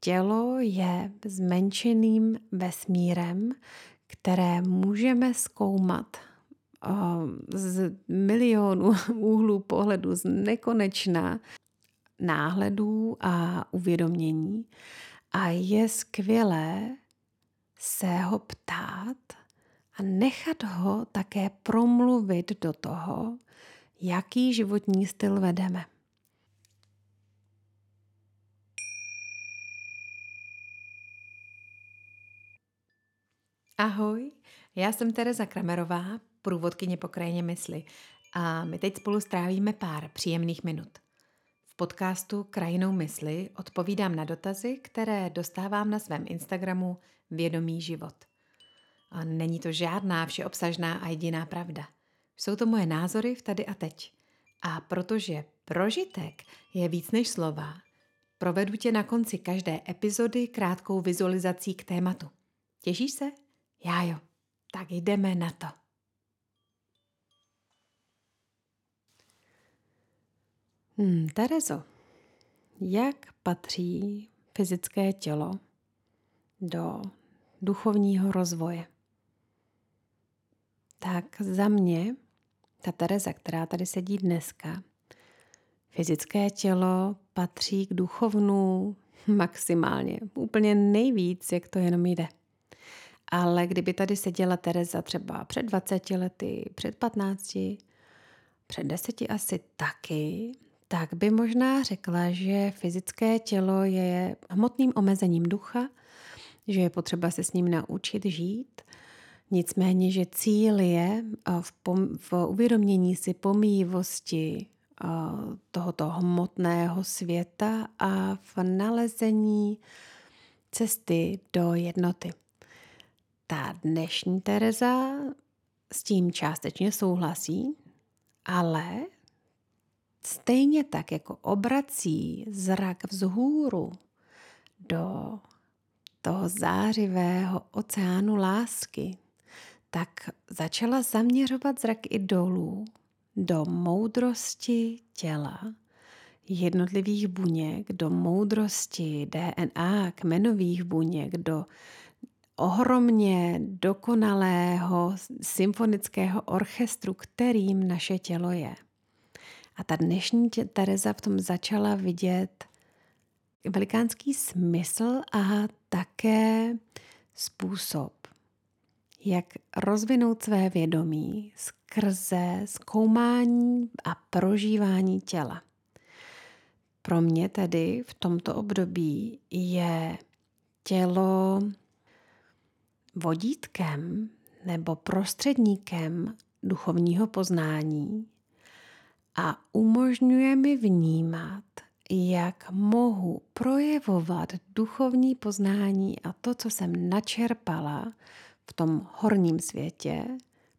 tělo je zmenšeným vesmírem, které můžeme zkoumat z milionů úhlů pohledu, z nekonečna náhledů a uvědomění. A je skvělé se ho ptát a nechat ho také promluvit do toho, jaký životní styl vedeme. Ahoj, já jsem Tereza Kramerová, průvodkyně po krajině mysli a my teď spolu strávíme pár příjemných minut. V podcastu Krajinou mysli odpovídám na dotazy, které dostávám na svém Instagramu Vědomý život. A není to žádná všeobsažná a jediná pravda. Jsou to moje názory v tady a teď. A protože prožitek je víc než slova, provedu tě na konci každé epizody krátkou vizualizací k tématu. Těšíš se? Já jo. Tak jdeme na to. Hmm, Terezo, jak patří fyzické tělo do duchovního rozvoje? Tak za mě, ta Tereza, která tady sedí dneska, fyzické tělo patří k duchovnu maximálně, úplně nejvíc, jak to jenom jde. Ale kdyby tady seděla Tereza třeba před 20 lety, před 15, před 10 asi taky, tak by možná řekla, že fyzické tělo je hmotným omezením ducha, že je potřeba se s ním naučit žít. Nicméně, že cíl je v, pom- v uvědomění si pomíjivosti tohoto hmotného světa a v nalezení cesty do jednoty. Ta dnešní Tereza s tím částečně souhlasí, ale stejně tak jako obrací zrak vzhůru do toho zářivého oceánu lásky, tak začala zaměřovat zrak i dolů do moudrosti těla, jednotlivých buněk, do moudrosti DNA, kmenových buněk, do ohromně dokonalého symfonického orchestru, kterým naše tělo je. A ta dnešní Tereza v tom začala vidět velikánský smysl a také způsob, jak rozvinout své vědomí skrze zkoumání a prožívání těla. Pro mě tedy v tomto období je tělo vodítkem nebo prostředníkem duchovního poznání a umožňuje mi vnímat, jak mohu projevovat duchovní poznání a to, co jsem načerpala v tom horním světě,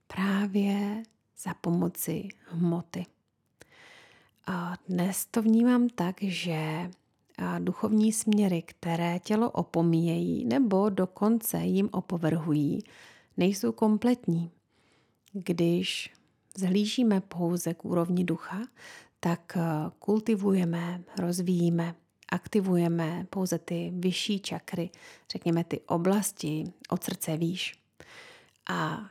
právě za pomoci hmoty. A dnes to vnímám tak, že duchovní směry, které tělo opomíjejí nebo dokonce jim opovrhují, nejsou kompletní. Když zhlížíme pouze k úrovni ducha, tak eh, kultivujeme, rozvíjíme, aktivujeme pouze ty vyšší čakry, řekněme ty oblasti od srdce výš. A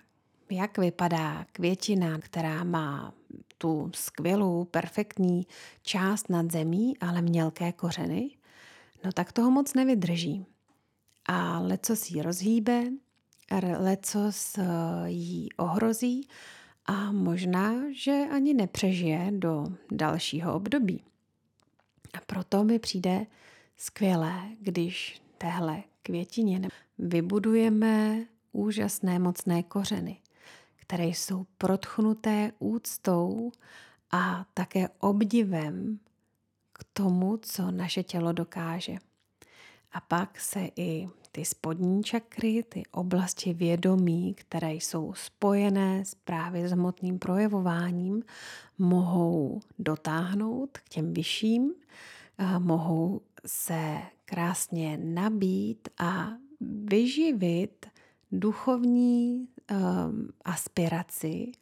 jak vypadá květina, která má tu skvělou, perfektní část nad zemí, ale mělké kořeny, no tak toho moc nevydrží. A leco si ji rozhýbe, leco jí ohrozí a možná, že ani nepřežije do dalšího období. A proto mi přijde skvělé, když téhle květině vybudujeme úžasné mocné kořeny – které jsou protchnuté úctou a také obdivem k tomu, co naše tělo dokáže. A pak se i ty spodní čakry, ty oblasti vědomí, které jsou spojené s právě s hmotným projevováním, mohou dotáhnout k těm vyšším, mohou se krásně nabít a vyživit duchovní um, aspiraci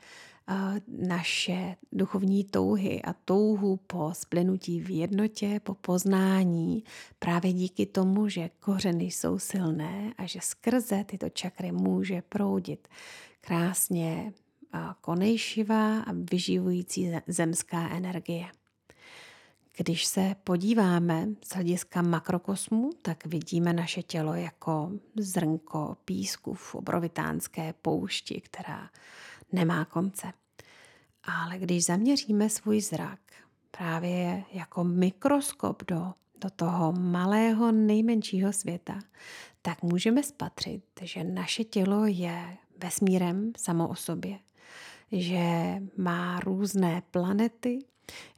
naše duchovní touhy a touhu po splynutí v jednotě, po poznání, právě díky tomu, že kořeny jsou silné a že skrze tyto čakry může proudit krásně konejšivá a vyživující zemská energie. Když se podíváme z hlediska makrokosmu, tak vidíme naše tělo jako zrnko písku v obrovitánské poušti, která nemá konce. Ale když zaměříme svůj zrak právě jako mikroskop do, do toho malého nejmenšího světa, tak můžeme spatřit, že naše tělo je vesmírem samo o sobě, že má různé planety,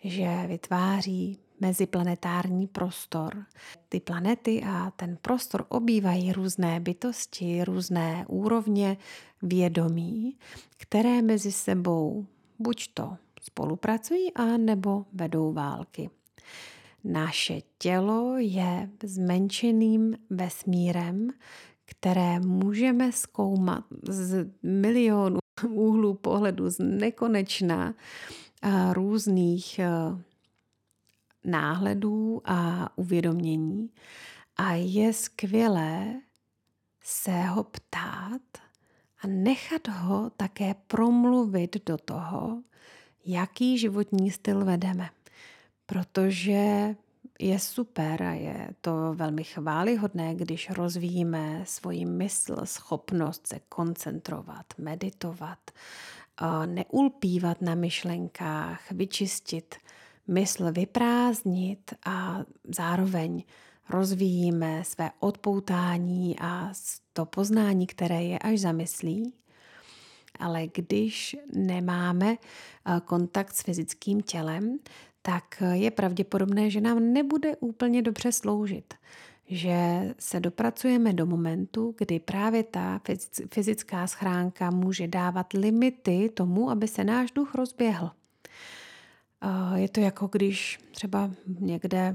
že vytváří meziplanetární prostor. Ty planety a ten prostor obývají různé bytosti, různé úrovně vědomí, které mezi sebou buď to spolupracují, a nebo vedou války. Naše tělo je zmenšeným vesmírem, které můžeme zkoumat z milionů úhlů pohledu, z nekonečná různých náhledů a uvědomění. A je skvělé se ho ptát a nechat ho také promluvit do toho, jaký životní styl vedeme. Protože je super a je to velmi chválihodné, když rozvíjíme svoji mysl, schopnost se koncentrovat, meditovat, neulpívat na myšlenkách, vyčistit mysl, vyprázdnit a zároveň rozvíjíme své odpoutání a to poznání, které je až zamyslí. Ale když nemáme kontakt s fyzickým tělem, tak je pravděpodobné, že nám nebude úplně dobře sloužit. Že se dopracujeme do momentu, kdy právě ta fyzická schránka může dávat limity tomu, aby se náš duch rozběhl. Je to jako když třeba někde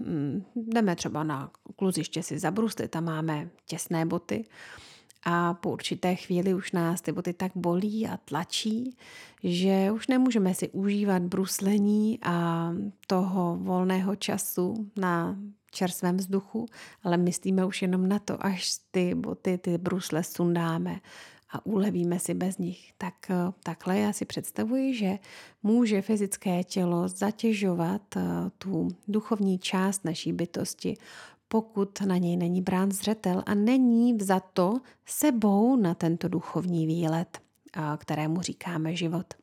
hm, jdeme třeba na kluziště si zabruslit a máme těsné boty a po určité chvíli už nás ty boty tak bolí a tlačí, že už nemůžeme si užívat bruslení a toho volného času na čerstvém vzduchu, ale myslíme už jenom na to, až ty boty, ty brusle sundáme a ulevíme si bez nich. Tak takhle já si představuji, že může fyzické tělo zatěžovat eh, tu duchovní část naší bytosti, pokud na něj není brán zřetel a není vzato sebou na tento duchovní výlet, kterému říkáme život.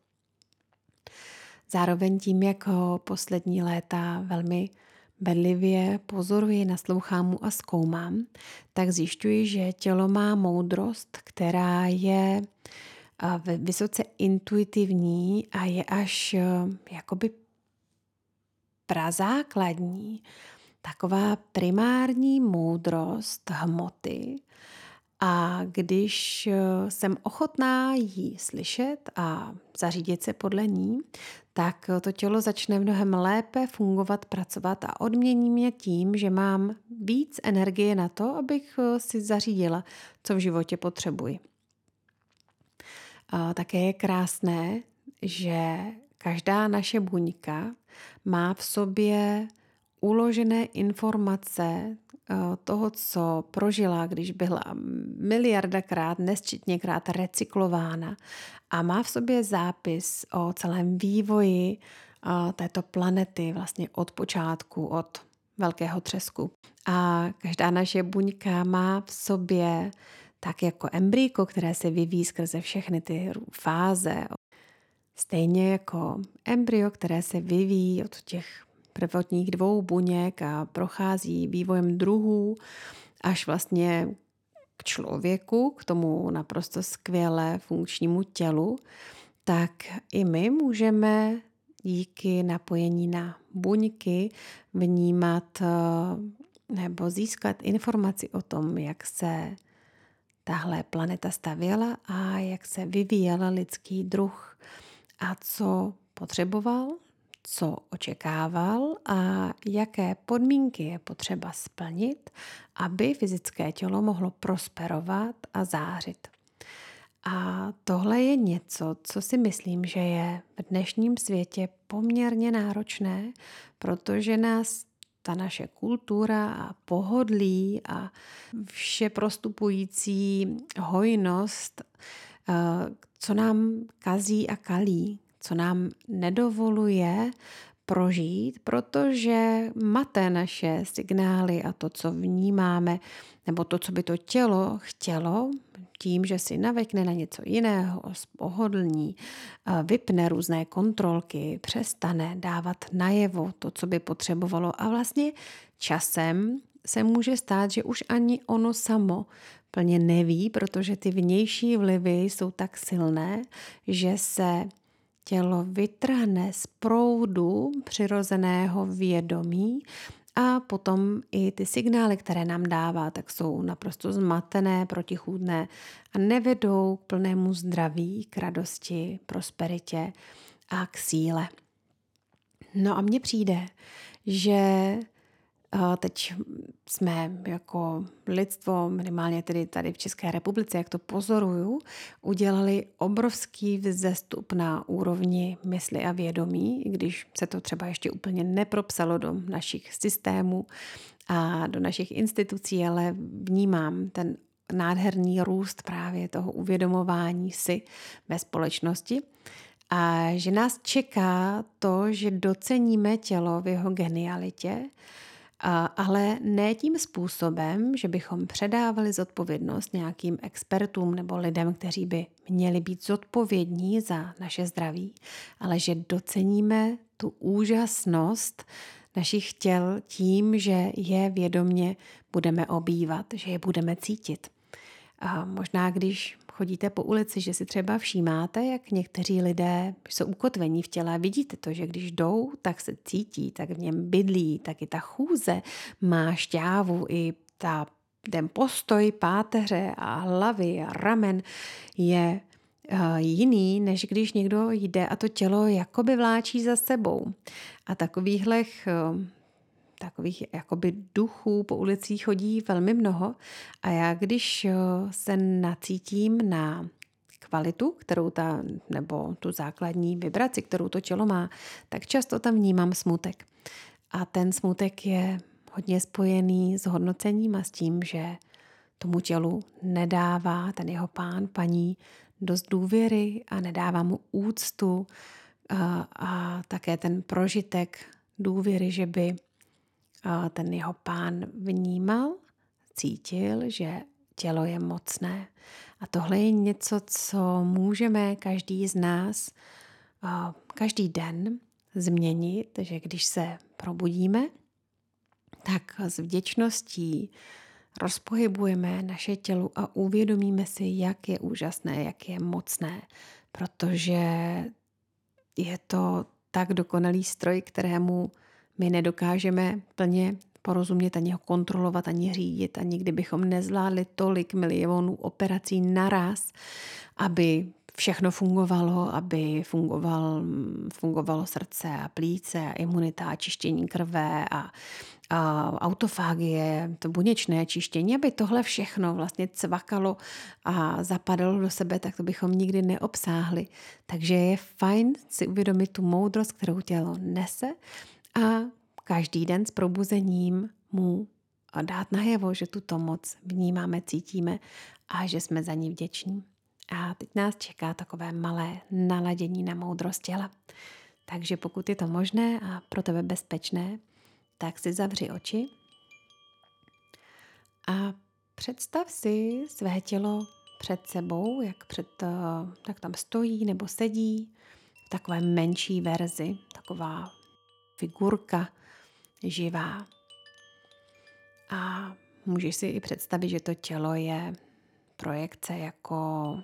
Zároveň tím, jak ho poslední léta velmi bedlivě pozoruji, naslouchám mu a zkoumám, tak zjišťuji, že tělo má moudrost, která je vysoce intuitivní a je až jakoby prazákladní taková primární moudrost hmoty. A když eh, jsem ochotná ji slyšet a zařídit se podle ní, tak to tělo začne mnohem lépe fungovat, pracovat a odmění mě tím, že mám víc energie na to, abych eh, si zařídila, co v životě potřebuji. A také je krásné, že každá naše buňka má v sobě uložené informace eh, toho, co prožila, když byla miliardakrát, nesčetněkrát recyklována a má v sobě zápis o celém vývoji eh, této planety vlastně od počátku, od velkého třesku. A každá naše buňka má v sobě tak jako embryko, které se vyvíjí skrze všechny ty fáze. Stejně jako embryo, které se vyvíjí od těch prvotních dvou buněk a prochází vývojem druhů až vlastně k člověku, k tomu naprosto skvěle funkčnímu tělu, tak i my můžeme díky napojení na buňky vnímat eh, nebo získat informaci o tom, jak se tahle planeta stavěla a jak se vyvíjel lidský druh a co potřeboval co očekával a jaké podmínky je potřeba splnit, aby fyzické tělo mohlo prosperovat a zářit. A tohle je něco, co si myslím, že je v dnešním světě poměrně náročné, protože nás ta naše kultura a pohodlí a vše prostupující hojnost, eh, co nám kazí a kalí, co nám nedovoluje prožít, protože mate naše signály a to, co vnímáme, nebo to, co by to tělo chtělo, tím, že si navekne na něco jiného, pohodlní, vypne různé kontrolky, přestane dávat najevo to, co by potřebovalo. A vlastně časem se může stát, že už ani ono samo plně neví, protože ty vnější vlivy jsou tak silné, že se tělo vytrhne z proudu přirozeného vědomí a potom i ty signály, které nám dává, tak jsou naprosto zmatené, protichůdné a nevedou k plnému zdraví, k radosti, prosperitě a k síle. No a mně přijde, že Teď jsme jako lidstvo, minimálně tedy tady v České republice, jak to pozoruju, udělali obrovský vzestup na úrovni mysli a vědomí, když se to třeba ještě úplně nepropsalo do našich systémů a do našich institucí, ale vnímám ten nádherný růst právě toho uvědomování si ve společnosti. A že nás čeká to, že doceníme tělo v jeho genialitě, ale ne tím způsobem, že bychom předávali zodpovědnost nějakým expertům nebo lidem, kteří by měli být zodpovědní za naše zdraví, ale že doceníme tu úžasnost našich těl tím, že je vědomně budeme obývat, že je budeme cítit. A možná, když chodíte po ulici, že si třeba všímáte, jak někteří lidé jsou ukotvení v těle. Vidíte to, že když jdou, tak se cítí, tak v něm bydlí, tak i ta chůze má šťávu, i ta, ten postoj páteře a hlavy a ramen je uh, jiný, než když někdo jde a to tělo jakoby vláčí za sebou. A takovýchhle uh, takových jakoby duchů po ulicích chodí velmi mnoho a já když eh, se nacítím na kvalitu, kterou ta, nebo tu základní vibraci, kterou to tělo má, tak často tam vnímám smutek. A ten smutek je hodně spojený s hodnocením a s tím, že tomu tělu nedává ten jeho pán, paní dost důvěry a nedává mu úctu a, a také ten prožitek důvěry, že by ten jeho pán vnímal, cítil, že tělo je mocné. A tohle je něco, co můžeme každý z nás každý den změnit, že když se probudíme, tak s vděčností rozpohybujeme naše tělo a uvědomíme si, jak je úžasné, jak je mocné, protože je to tak dokonalý stroj, kterému my nedokážeme plně porozumět, ani ho kontrolovat, ani řídit, ani kdybychom nezvládli tolik milionů operací naraz, aby všechno fungovalo, aby fungoval, fungovalo srdce a plíce a imunita a čištění krve a, a autofágie, to buněčné čištění, aby tohle všechno vlastně cvakalo a zapadalo do sebe, tak to bychom nikdy neobsáhli. Takže je fajn si uvědomit tu moudrost, kterou tělo nese a každý den s probuzením mu dát najevo, že tuto moc vnímáme, cítíme a že jsme za ní vděční. A teď nás čeká takové malé naladění na moudrost těla. Takže pokud je to možné a pro tebe bezpečné, tak si zavři oči a představ si své tělo před sebou, jak, před, tak tam stojí nebo sedí v takové menší verzi, taková figurka živá. A můžeš si i představit, že to tělo je projekce jako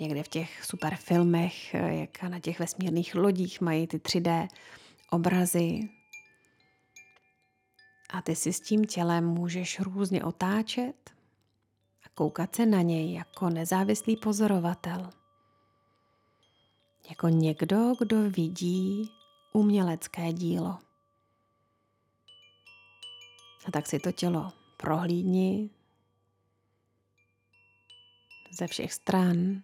někde v těch super filmech, jak na těch vesmírných lodích mají ty 3D obrazy. A ty si s tím tělem můžeš různě otáčet a koukat se na něj jako nezávislý pozorovatel. Jako někdo, kdo vidí umělecké dílo. A tak si to tělo prohlídni. ze všech stran.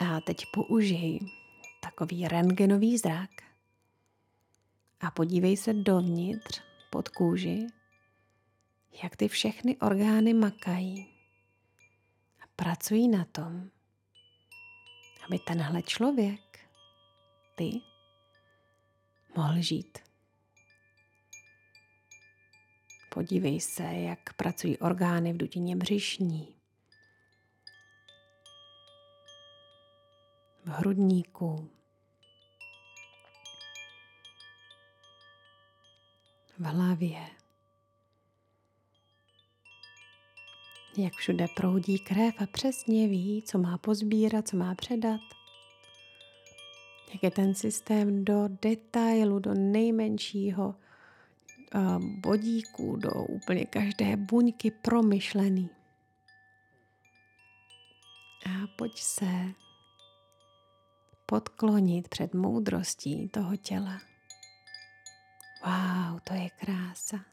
A teď použij takový rentgenový zrak a podívej se dovnitř pod kůži, jak ty všechny orgány makají a pracují na tom, aby tenhle člověk, ty, mohl žít. Podívej se, jak pracují orgány v dutině břišní, v hrudníku, v hlavě. Jak všude proudí krev a přesně ví, co má pozbírat, co má předat. Jak je ten systém do detailu, do nejmenšího bodíku, do úplně každé buňky promyšlený. A pojď se podklonit před moudrostí toho těla. Wow, to je krása.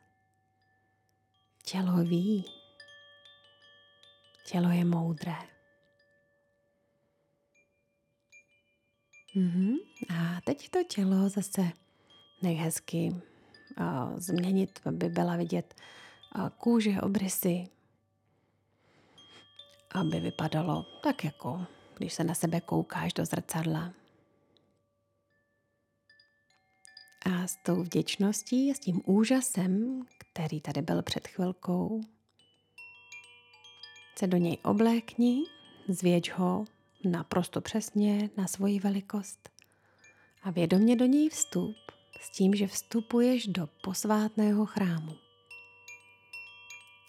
Tělo ví. Tělo je moudré. Mhm. A teď to tělo zase nech hezky uh, změnit, aby byla vidět uh, kůže, obrysy, aby vypadalo tak jako, když se na sebe koukáš do zrcadla. A s tou vděčností a s tím úžasem, který tady byl před chvilkou, se do něj oblékni, zvěď ho naprosto přesně na svoji velikost a vědomě do něj vstup s tím, že vstupuješ do posvátného chrámu.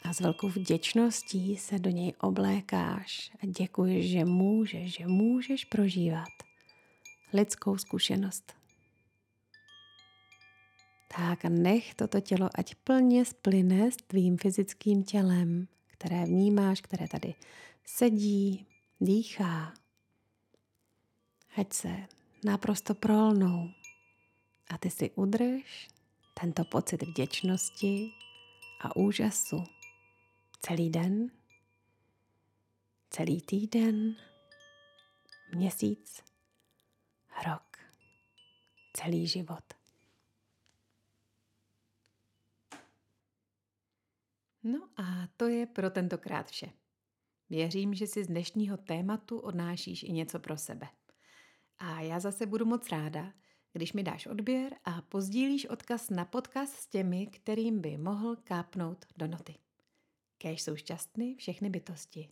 A s velkou vděčností se do něj oblékáš a děkuješ, že můžeš, že můžeš prožívat lidskou zkušenost. Tak a nech toto tělo ať plně splyne s tvým fyzickým tělem, které vnímáš, které tady sedí, dýchá. Ať se naprosto prolnou a ty si udrž tento pocit vděčnosti a úžasu celý den, celý týden, měsíc, rok, celý život. No a to je pro tentokrát vše. Věřím, že si z dnešního tématu odnášíš i něco pro sebe. A já zase budu moc ráda, když mi dáš odběr a pozdílíš odkaz na podcast s těmi, kterým by mohl kápnout do noty. Kéž jsou šťastný všechny bytosti.